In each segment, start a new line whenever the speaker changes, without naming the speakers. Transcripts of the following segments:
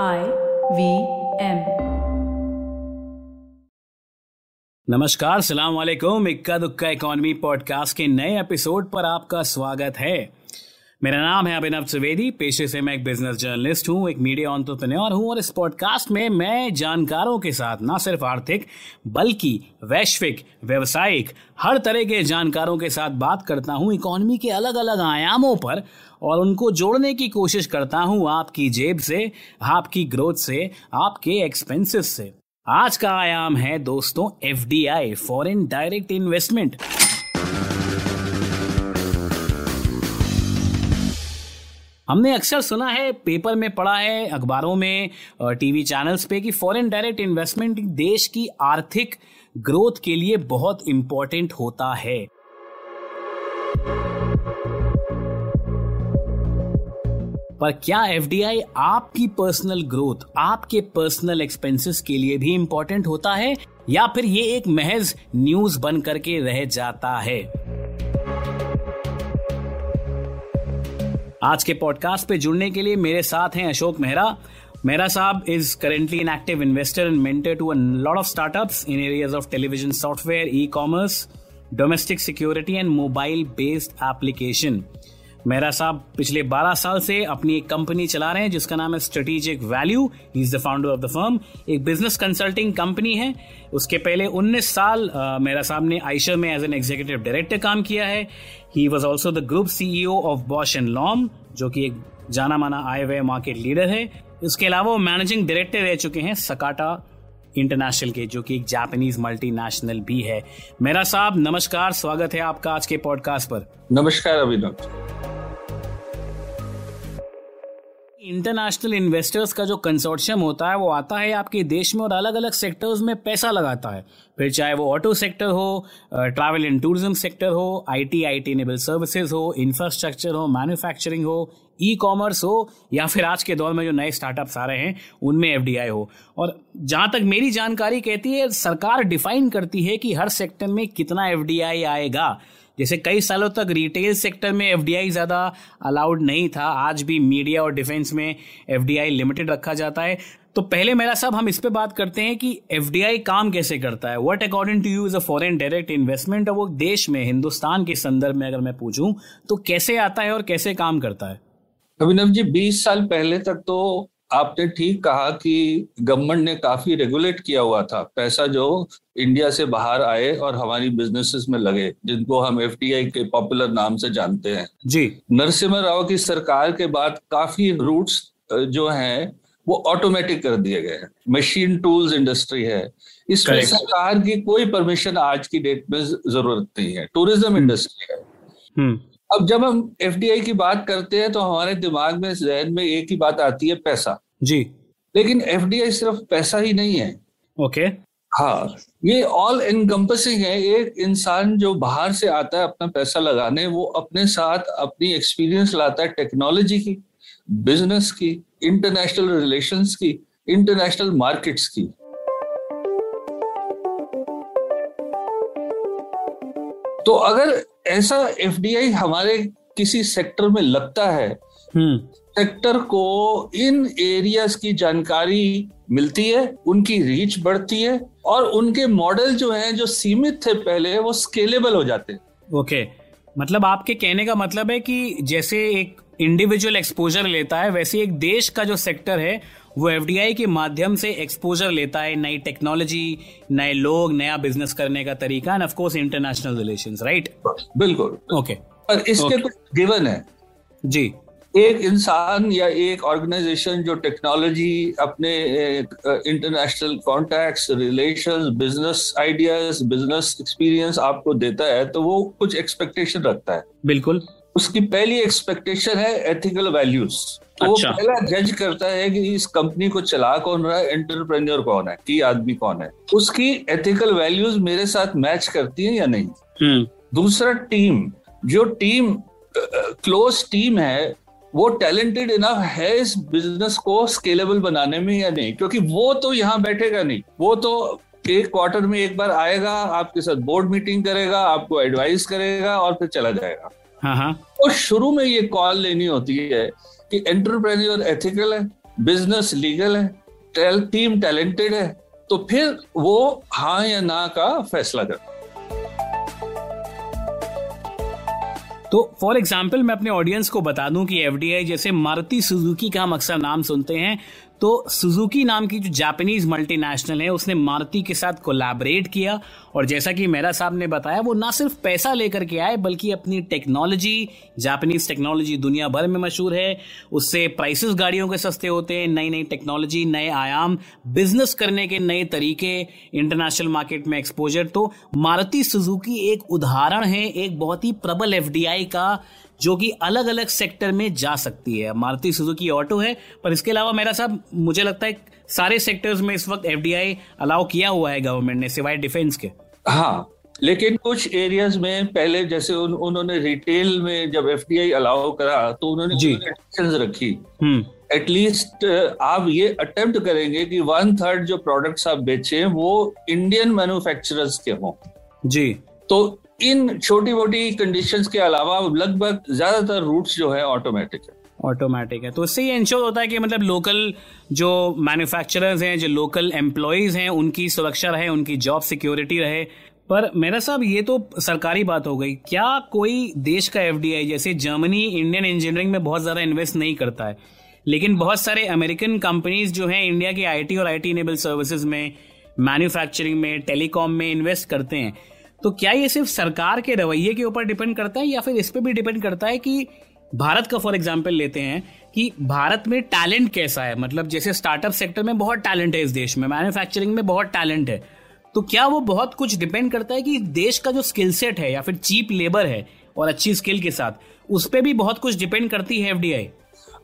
I V M
नमस्कार, सलाम वालेकुम। इक्का दुक्का इकोनॉमी पॉडकास्ट के नए एपिसोड पर आपका स्वागत है। मेरा नाम है अभिनव त्रिवेदी। पेशे से मैं एक बिज़नेस जर्नलिस्ट हूँ, एक मीडिया ऑन्टरप्रेन्योर हूँ और इस पॉडकास्ट में मैं जानकारों के साथ न सिर्फ़ आर्थिक, बल्कि वैश्विक, व्यवसायिक, हर तरह के जानकारों के साथ बात करता हूँ इकोनॉमी के अलग अलग आयामों पर और उनको जोड़ने की कोशिश करता हूँ आपकी जेब से, आपकी ग्रोथ से, आपके एक्सपेंसेस से। आज का आयाम है दोस्तों F D I foreign direct investment हमने अक्सर सुना है, पेपर में पढ़ा है, अखबारों में टीवी चैनल्स पे कि फॉरेन डायरेक्ट इन्वेस्टमेंट देश की आर्थिक ग्रोथ के लिए बहुत इंपॉर्टेंट होता है। पर क्या एफडीआई आपकी पर्सनल ग्रोथ आपके पर्सनल एक्सपेंसेस के लिए भी इंपॉर्टेंट होता है, या फिर ये एक महज न्यूज़ बन करके रह जाता है? आज के पॉडकास्ट पे जुड़ने के लिए मेरे साथ हैं अशोक मेहरा। मेहरा साहब is currently an active investor and mentor to lot of startups in areas of television software e commerce domestic security and mobile based application Mehra साहब पिछले 12 साल से अपनी एक कंपनी चला रहे हैं, जिसका नाम है strategic value is the founder of the firm एक बिज़नेस कंसल्टिंग कंपनी है। उसके पहले 19 साल मेरा साहब ने आयशर में एज एन एग्जीक्यूटिव डायरेक्टर काम किया है। He was also the group CEO of Bausch and Lomb जो कि एक जाना माना आए हुए मार्केट लीडर है। इसके अलावा वो मैनेजिंग डायरेक्टर रह चुके हैं सकाटा इंटरनेशनल के, जो कि एक जापानीज मल्टीनेशनल भी है। मेरा साहब, नमस्कार, स्वागत है आपका आज के पॉडकास्ट पर।
नमस्कार अभिनव।
इंटरनेशनल इन्वेस्टर्स का जो कंसोर्शियम होता है, वो आता है आपके देश में और अलग अलग सेक्टर्स में पैसा लगाता है। फिर चाहे वो ऑटो सेक्टर हो ट्रैवल एंड टूरिज़्म सेक्टर हो आईटी आईटी इनेबल सर्विसेज़ हो इंफ्रास्ट्रक्चर हो मैन्युफैक्चरिंग हो ई कॉमर्स हो, या फिर आज के दौर में जो नए स्टार्टअप्स आ रहे हैं, उनमें एफडीआई हो। और जहाँ तक मेरी जानकारी कहती है, सरकार डिफाइन करती है कि हर सेक्टर में कितना एफडीआई आएगा। जैसे कई सालों तक रिटेल सेक्टर में एफडीआई ज़्यादा अलाउड नहीं था, आज भी मीडिया और डिफेंस में एफडीआई लिमिटेड रखा जाता है। तो पहले मेरा साहब, हम इस पे बात करते हैं कि एफडीआई काम कैसे करता है। What according to you is a foreign direct investment और वो देश में, हिंदुस्तान के संदर्भ में अगर मैं पूछूँ तो कैसे आता है और कैसे काम करता है?
अभिनव जी 20 साल पहले तक तो आपने ठीक कहा कि गवर्नमेंट ने काफ़ी रेगुलेट किया हुआ था। पैसा जो इंडिया से बाहर आए और हमारी बिजनेसेस में लगे जिनको हम एफटीआई के पॉपुलर नाम से जानते हैं।
जी।
नरसिम्हा राव की सरकार के बाद काफ़ी रूट्स जो हैं वो ऑटोमेटिक कर दिए गए हैं। मशीन टूल्स इंडस्ट्री है। इसमें सरकार की कोई परमिशन आज की डेट में ज़रूरत नहीं है। टूरिज़्म इंडस्ट्री है। हम्म। अब जब हम एफडीआई की बात करते हैं तो हमारे दिमाग में जहन में एक ही बात आती है पैसा।
जी।
लेकिन एफडीआई सिर्फ़ पैसा ही नहीं है।
ओके।
हाँ ये ऑल इनकम्पसिंग है। एक इंसान जो बाहर से आता है अपना पैसा लगाने वो अपने साथ अपनी एक्सपीरियंस लाता है टेक्नोलॉजी की बिज़नेस की इंटरनेशनल रिलेशंस की इंटरनेशनल मार्केट्स की। तो अगर ऐसा एफडीआई हमारे किसी सेक्टर में लगता है। सेक्टर हम्म। को इन एरियाज़ की जानकारी मिलती है उनकी रीच बढ़ती है और उनके मॉडल जो हैं जो सीमित थे पहले वो स्केलेबल हो जाते हैं।
ओके। मतलब आपके कहने का मतलब है कि जैसे एक इंडिविजुअल एक्सपोजर लेता है वैसे एक देश का जो सेक्टर है वो एफडीआई के माध्यम से एक्सपोजर लेता है नई टेक्नोलॉजी नए लोग नया बिज़नेस करने का तरीका and of course international relations right
बिल्कुल।
ओके
और इसके कुछ गिवन है।
जी।
एक इंसान या एक ऑर्गेनाइजेशन जो टेक्नोलॉजी अपने international contacts relations business ideas business experience आपको देता है तो वो कुछ एक्सपेक्टेशन रखता है।
बिल्कुल।
उसकी पहली एक्सपेक्टेशन है एथिकल वैल्यूज़ तो अच्छा। वो पहला जज करता है कि इस कंपनी को चला कौन रहा है एंटरप्रेन्योर कौन है की आदमी कौन है। उसकी एथिकल वैल्यूज़ मेरे साथ मैच करती है या नहीं?
हम्म।
दूसरा टीम जो टीम क्लोज टीम है वो टैलेंटेड इनफ है इस बिज़नेस को स्केलेबल बनाने में या नहीं? क्योंकि वो तो यहाँ बैठेगा नहीं। वो तो एक क्वार्टर में एक बार आएगा आपके साथ बोर्ड मीटिंग करेगा आपको एडवाइस करेगा और फिर चला जाएगा।
हाँ
तो शुरू में ये कॉल लेनी होती है कि एंटरप्रेन्योर एथिकल है बिज़नेस लीगल है टीम टैलेंटेड है तो फिर वो हाँ या ना का फैसला कर।
तो फॉर एग्ज़ाम्पल मैं अपने ऑडियंस को बता दूँ कि एफडीआई जैसे मारुति सुजुकी का हम अक्सर नाम सुनते हैं। तो सुजुकी नाम की जो जापानीज मल्टीनेशनल है, उसने मारुति के साथ कोलैबोरेट किया और जैसा कि मेरा साहब ने बताया, वो ना सिर्फ़ पैसा लेकर के आए, बल्कि अपनी टेक्नोलॉजी जापानीज टेक्नोलॉजी दुनिया भर में मशहूर है। उससे प्राइसेस गाड़ियों के सस्ते होते हैं नई नई टेक्नोलॉजी नए आयाम बिज़नेस करने के नए तरीके इंटरनेशनल मार्केट में एक्सपोजर तो मारुति सुजुकी एक उदाहरण है, एक बहुत ही प्रबल एफडीआई का जो कि अलग अलग सेक्टर में जा सकती है। मारुति सुजुकी ऑटो है पर इसके अलावा मेरा साहब मुझे लगता है सारे सेक्टर्स में इस वक्त एफ़ अलाउ किया हुआ है गवर्नमेंट ने सिवाय डिफेंस के।
हाँ लेकिन कुछ एरियाज़ में पहले जैसे उन, उन्होंने रिटेल में जब एफ़ अलाउ करा तो उन्होंने जी। रखी। एटलीस्ट हम्म। आप ये अटेम्प्ट करेंगे कि वन थर्ड जो प्रोडक्ट्स आप बेचे वो इंडियन मैन्युफैक्चरर्स के हों।
जी।
तो इन छोटी मोटी कंडीशंस के अलावा लगभग ज़्यादातर रूट्स जो है ऑटोमेटिक है।
ऑटोमेटिक है। तो इससे ये इंश्योर होता है कि मतलब लोकल जो मैन्युफैक्चरर्स हैं, जो लोकल एम्प्लॉयज़ हैं, उनकी सुरक्षा रहे, उनकी जॉब सिक्योरिटी रहे। पर मेरा साहब, ये तो सरकारी बात हो गई। क्या कोई देश का एफडीआई जैसे जर्मनी इंडियन इंजीनियरिंग में बहुत ज़्यादा इन्वेस्ट नहीं करता है? लेकिन बहुत सारे अमेरिकन कंपनीज़ जो हैं इंडिया के आईटी और आईटी इनेबल सर्विसेज़ में मैन्युफैक्चरिंग में टेलीकॉम में इन्वेस्ट करते हैं। तो क्या ये सिर्फ़ सरकार के रवैये के ऊपर डिपेंड करता है या फिर इस पर भी डिपेंड करता है कि भारत का फॉर एग्ज़ाम्पल लेते हैं कि भारत में टैलेंट कैसा है? मतलब जैसे स्टार्टअप सेक्टर में बहुत टैलेंट है इस देश में मैन्युफैक्चरिंग में बहुत टैलेंट है। तो क्या वो बहुत कुछ डिपेंड करता है कि देश का जो स्किल सेट है या फिर चीप लेबर है और अच्छी स्किल के साथ उस पर भी बहुत कुछ डिपेंड करती है एफडीआई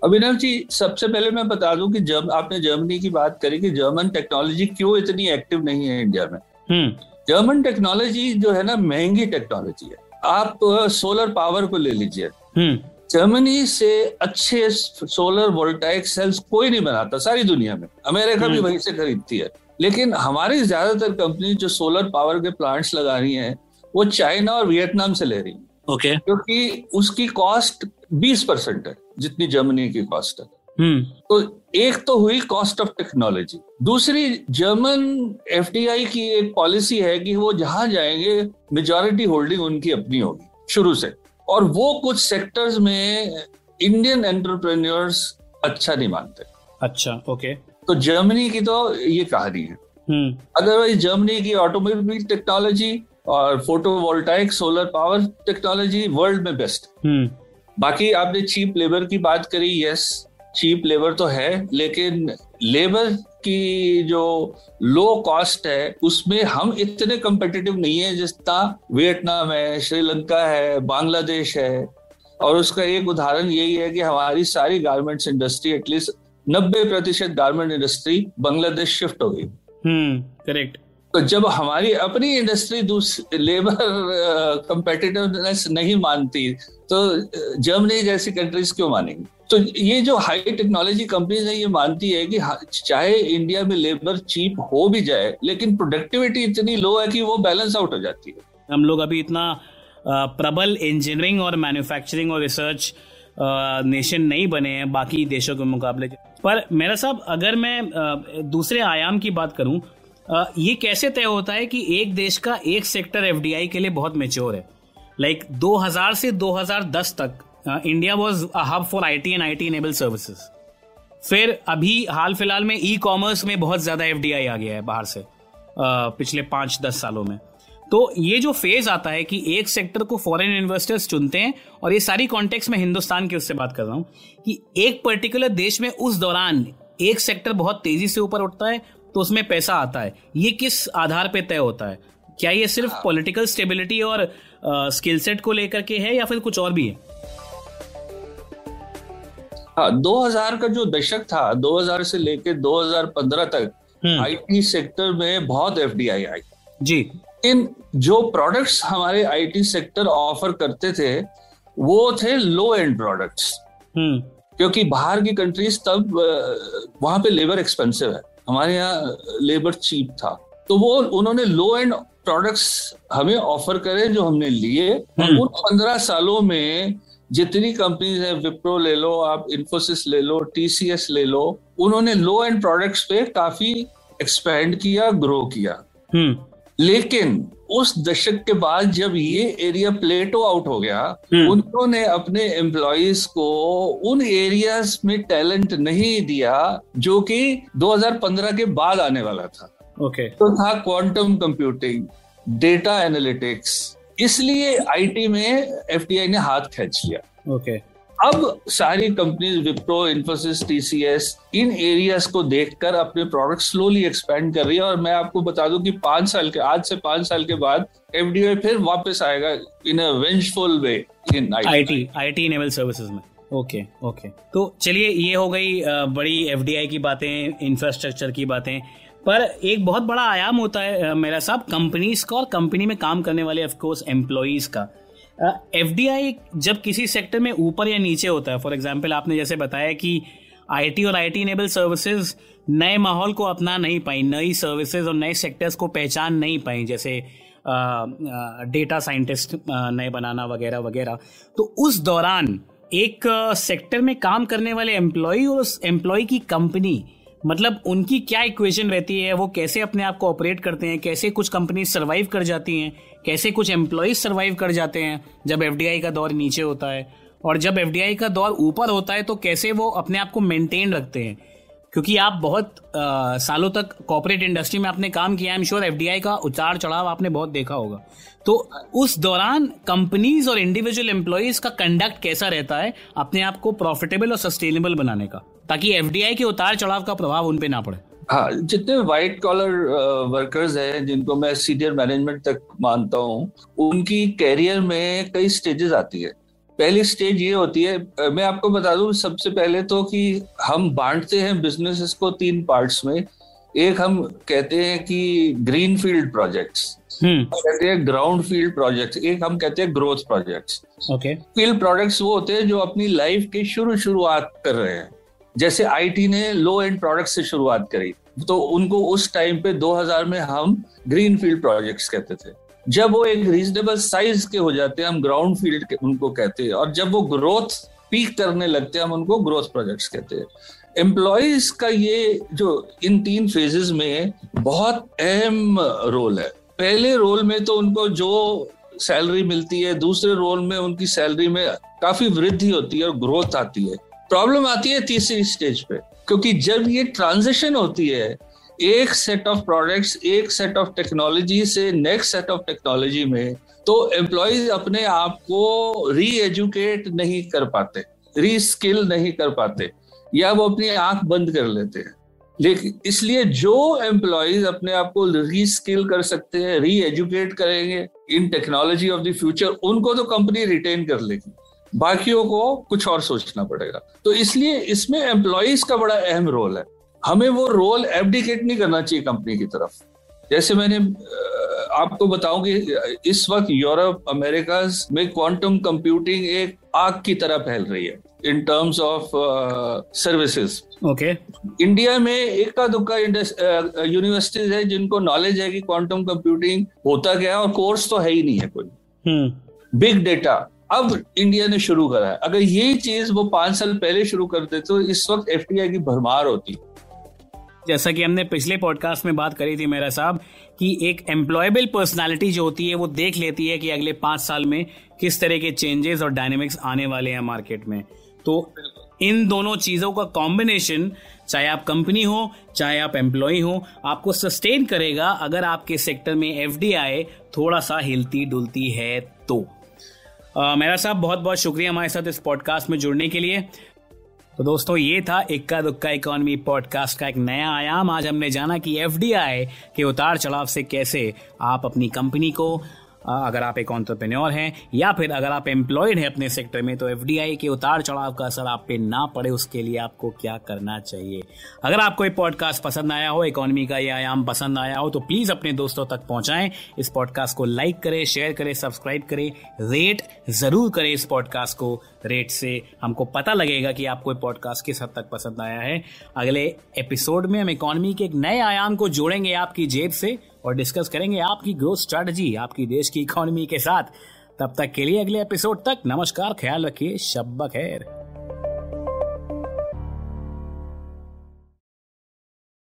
अभिनव जी सबसे पहले मैं बता दूँ कि जब आपने जर्मनी की बात करी कि जर्मन टेक्नोलॉजी क्यों इतनी एक्टिव नहीं है इंडिया में? हम्म। जर्मन टेक्नोलॉजी जो है ना महँगी टेक्नोलॉजी है आप सोलर पावर को ले लीजिए हम्म। जर्मनी से अच्छे सोलर वोल्टाइक सेल्स कोई नहीं बनाता सारी दुनिया में अमेरिका भी हम्म। वहीं से खरीदती है लेकिन हमारी ज़्यादातर कंपनी जो सोलर पावर के प्लांट्स लगा रही है वो चाइना और वियतनाम से ले रही है
ओके okay.
क्योंकि उसकी कॉस्ट 20 परसेंट है जितनी जर्मनी की कॉस्ट है हम्म। तो एक तो हुई कॉस्ट ऑफ़ टेक्नोलॉजी दूसरी जर्मन एफ़ की एक पॉलिसी है कि वो जहाँ जाएँगे मेजोरिटी होल्डिंग उनकी अपनी होगी शुरू से। और वो कुछ सेक्टर्स में इंडियन एंटरप्रेन्योर्स अच्छा नहीं मानते।
अच्छा ओके
तो जर्मनी की तो ये कहानी है। अदरवाइज़ हम्म। जर्मनी की ऑटोमोबाइल टेक्नोलॉजी और photovoltaic solar power technology world में बेस्ट हम्म। बाकी आपने चीप लेबर की बात करी यस चीप लेबर तो है लेकिन लेबर की जो लो कॉस्ट है उसमें हम इतने कंपेटिटिव नहीं है जितना वियतनाम है श्रीलंका है बांग्लादेश है। और उसका एक उदाहरण यही है कि हमारी सारी गारमेंट्स इंडस्ट्री एटलीस्ट नब्बे प्रतिशत गारमेंट इंडस्ट्री बांग्लादेश शिफ्ट हो गई।
करेक्ट
हम्म, तो जब हमारी अपनी इंडस्ट्री लेबर कंपेटिटिवनेस नहीं मानती तो जर्मनी जैसी कंट्रीज़ क्यों मानेंगी? तो ये जो हाई टेक्नोलॉजी कंपनीज़ है, ये मानती है कि चाहे इंडिया में लेबर चीप हो भी जाए, लेकिन प्रोडक्टिविटी इतनी लो है कि वो बैलेंस आउट हो जाती है।
हम लोग अभी इतना प्रबल इंजीनियरिंग और मैन्युफैक्चरिंग और रिसर्च नेशन नहीं बने हैं, बाकी देशों के मुकाबले। पर मेरा साहब, अगर मैं दूसरे आयाम की बात करूँ ये कैसे तय होता है कि एक देश का एक सेक्टर एफडीआई के लिए बहुत मेच्योर है? लाइक like 2000 से 2010 तक India was a hub for I T and I T enable services फिर अभी हाल फ़िलहाल में ई कॉमर्स में बहुत ज़्यादा एफडीआई आ गया है बाहर से पिछले पाँच दस सालों में। तो ये जो फ़ेज़ आता है कि एक सेक्टर को फॉरेन इन्वेस्टर्स चुनते हैं, और ये सारी कॉन्टेक्स्ट में हिंदुस्तान की उससे बात कर रहा हूँ कि एक पर्टिकुलर देश में उस दौरान एक सेक्टर बहुत तेज़ी से ऊपर उठता है तो उसमें पैसा आता है। ये किस आधार पे तय होता है? क्या ये सिर्फ़ पॉलिटिकल स्टेबिलिटी और स्किल सेट को लेकर के है या फिर कुछ और भी है?
हाँ 2000 का जो दशक था 2000 से लेके 2015 तक आईटी हम्म। सेक्टर में बहुत एफ़ आई।
जी।
इन जो प्रोडक्ट्स हमारे आईटी सेक्टर ऑफ़र करते थे वो थे लो एंड प्रोडक्ट्स क्योंकि बाहर की कंट्रीज़ तब वहाँ पे लेबर एक्सपेंसिव है। हमारे यहाँ लेबर चीप था। तो वो उन्होंने लो एंड प्रोडक्ट्स हमें ऑफ़र करे जो हमने लिए। हम्म। उन पंद्रह सालों में जितनी कंपनीज़ है विप्रो ले लो आप इन्फोसिस ले लो टीसीएस ले लो उन्होंने लो एंड प्रोडक्ट्स पे काफ़ी एक्सपेंड किया ग्रो किया।
हम्म।
लेकिन उस दशक के बाद जब ये एरिया प्लेटो आउट हो गया
हम्म।
उन्होंने अपने एम्प्लॉयज़ को उन एरियाज़ में टैलेंट नहीं दिया जो कि 2015 के बाद आने वाला था।
ओके
तो था क्वांटम कंप्यूटिंग डेटा एनालिटिक्स इसलिए आईटी में एफटीआई ने हाथ खींच लिया।
ओके
अब सारी कंपनीज़ विप्रो इन्फोसिस टीसीएस इन एरियाज़ को देखकर अपने प्रोडक्ट स्लोली एक्सपेंड कर रही है। और मैं आपको बता दूँ कि पाँच साल के आज से पाँच साल के बाद एफडीआई फिर वापस आएगा in a way in
IT IT enable services में ओके okay, ओके okay. तो चलिए ये हो गई बड़ी एफडीआई की बातें इंफ्रास्ट्रक्चर की बातें। पर एक बहुत बड़ा आयाम होता है मेरा साहब कंपनीज़ का और कंपनी में काम करने वाले ऑफ़ कोर्स एम्प्लॉयज़ का। एफडीआई जब किसी सेक्टर में ऊपर या नीचे होता है फॉर एग्ज़ाम्पल आपने जैसे बताया कि आईटी और आईटी इनेबल सर्विसेज़ नए माहौल को अपना नहीं पाई, नई सर्विसेज़ और नए सेक्टर्स को पहचान नहीं पाई, जैसे डेटा साइंटिस्ट नए बनाना वगैरह वगैरह। तो उस दौरान एक सेक्टर में काम करने वाले एम्प्लॉय और उस एम्प्लॉय की कंपनी मतलब उनकी क्या इक्वेशन रहती है, वो कैसे अपने आप को ऑपरेट करते हैं, कैसे कुछ कंपनी सर्वाइव कर जाती हैं कैसे कुछ एम्प्लॉयज़ सर्वाइव कर जाते हैं जब एफडीआई का दौर नीचे होता है? और जब एफडीआई का दौर ऊपर होता है तो कैसे वो अपने आप को मेंटेन रखते हैं? क्योंकि आप बहुत आ, सालों तक कॉर्पोरेट इंडस्ट्री में आपने काम किया एम श्योर एफडीआई का उतार चढ़ाव आपने बहुत देखा होगा। तो उस दौरान कंपनीज़ और इंडिविजुअल एम्प्लॉयज़ का कंडक्ट कैसा रहता है अपने आप को प्रॉफिटेबल और सस्टेनेबल बनाने का ताकि एफडीआई के उतार चढ़ाव का प्रभाव उन पे ना पड़े।
हाँ जितने व्हाइट कॉलर वर्कर्स हैं जिनको मैं सीनियर मैनेजमेंट तक मानता हूँ उनकी कैरियर में कई स्टेजेस आती है। पहली स्टेज ये होती है मैं आपको बता दूँ सबसे पहले तो कि हम बांटते हैं बिजनेसेस को तीन पार्ट्स में। एक हम कहते हैं कि ग्रीन फ़ील्ड प्रोजेक्ट्स कहते हैं ग्राउंड फ़ील्ड प्रोजेक्ट्स एक हम कहते हैं growth projects
okay
field products वो होते हैं जो अपनी लाइफ की शुरू शुरुआत कर रहे हैं। जैसे आईटी ने लो एंड प्रोडक्ट से शुरुआत करी तो उनको उस टाइम पे 2000 में हम ग्रीन फ़ील्ड प्रोजेक्ट्स कहते थे। जब वो एक रीजनेबल साइज़ के हो जाते हैं हम ग्राउंड फ़ील्ड उनको कहते हैं और जब वो ग्रोथ पीक करने लगते हैं हम उनको ग्रोथ प्रोजेक्ट्स कहते हैं। एम्प्लॉयज़ का ये जो इन तीन फेजेस में बहुत अहम रोल है। पहले रोल में तो उनको जो सैलरी मिलती है, दूसरे रोल में उनकी सैलरी में काफ़ी वृद्धि होती है और ग्रोथ आती है। प्रॉब्लम आती है तीसरी स्टेज पे, क्योंकि जब ये ट्रांजिशन होती है, एक सेट ऑफ़ प्रोडक्ट्स एक सेट ऑफ़ टेक्नोलॉजी से नेक्स्ट सेट ऑफ़ टेक्नोलॉजी में तो एम्प्लॉयज़ अपने आप को री एजुकेट नहीं कर पाते री स्किल नहीं कर पाते, या वो अपनी आँख बंद कर लेते हैं। लेकिन इसलिए जो एम्प्लॉयज़ अपने आप को री स्किल कर सकते हैं री एजुकेट करेंगे in technology of the future उनको तो कंपनी रिटेन कर लेगी। बाकियों को कुछ और सोचना पड़ेगा। तो इसलिए इसमें एम्प्लॉयज़ का बड़ा अहम रोल है। हमें वो रोल एबडिकेट नहीं करना चाहिए कंपनी की तरफ़। जैसे मैंने आपको बताऊँ कि इस वक्त यूरोप अमेरिका में क्वांटम कंप्यूटिंग एक आग की तरह फैल रही है in terms of services
okay
India में एक का दुक्का यूनिवर्सिटीज है जिनको नॉलेज है कि क्वांटम कंप्यूटिंग होता क्या है और कोर्स तो है ही नहीं है कोई।
हम्म।
बिग डेटा अब इंडिया ने शुरू करा है। अगर ये चीज़ वो पाँच साल पहले शुरू करते तो इस वक्त एफडीआई की भरमार होती।
जैसा कि हमने पिछले पॉडकास्ट में बात करी थी मेरा साहब, कि एक एम्प्लॉयबल पर्सनालिटी जो होती है, वो देख लेती है कि अगले पाँच साल में किस तरह के चेंजेस और डायनेमिक्स आने वाले हैं मार्केट में। तो इन दोनों चीज़ों का कॉम्बिनेशन चाहे आप कंपनी हो, चाहे आप एम्प्लॉय हो, आपको सस्टेन करेगा अगर आपके सेक्टर में एफडीआई थोड़ा सा हिलती डुलती है तो। मेरा साहब बहुत बहुत शुक्रिया हमारे साथ इस पॉडकास्ट में जुड़ने के लिए। तो दोस्तों, ये था इक्का दुक्का इकोनॉमी पॉडकास्ट का एक नया आयाम। आज हमने जाना कि एफडीआई के उतार चढ़ाव से कैसे आप अपनी कंपनी को अगर आप एक ऑन्टरप्रेन्योर हैं, या फिर अगर आप एम्प्लॉयड हैं अपने सेक्टर में तो एफडीआई के उतार चढ़ाव का असर आप पे ना पड़े, उसके लिए आपको क्या करना चाहिए? अगर आपको ये पॉडकास्ट पसंद आया हो इकोनॉमी का ये आयाम पसंद आया हो तो प्लीज़ अपने दोस्तों तक पहुंचाएँ। इस पॉडकास्ट को लाइक करें शेयर करें सब्सक्राइब करें रेट ज़रूर करें इस पॉडकास्ट को। रेट से हमको पता लगेगा कि आपको पॉडकास्ट किस हद तक पसंद आया है। अगले एपिसोड में हम इकोनॉमी के एक नए आयाम को जोड़ेंगे आपकी जेब से। और डिस्कस करेंगे आपकी ग्रोथ स्ट्रैटेजी आपकी देश की इकोनॉमी के साथ। तब तक के लिए अगले एपिसोड तक नमस्कार, ख्याल रखिए, शब्बा खैर।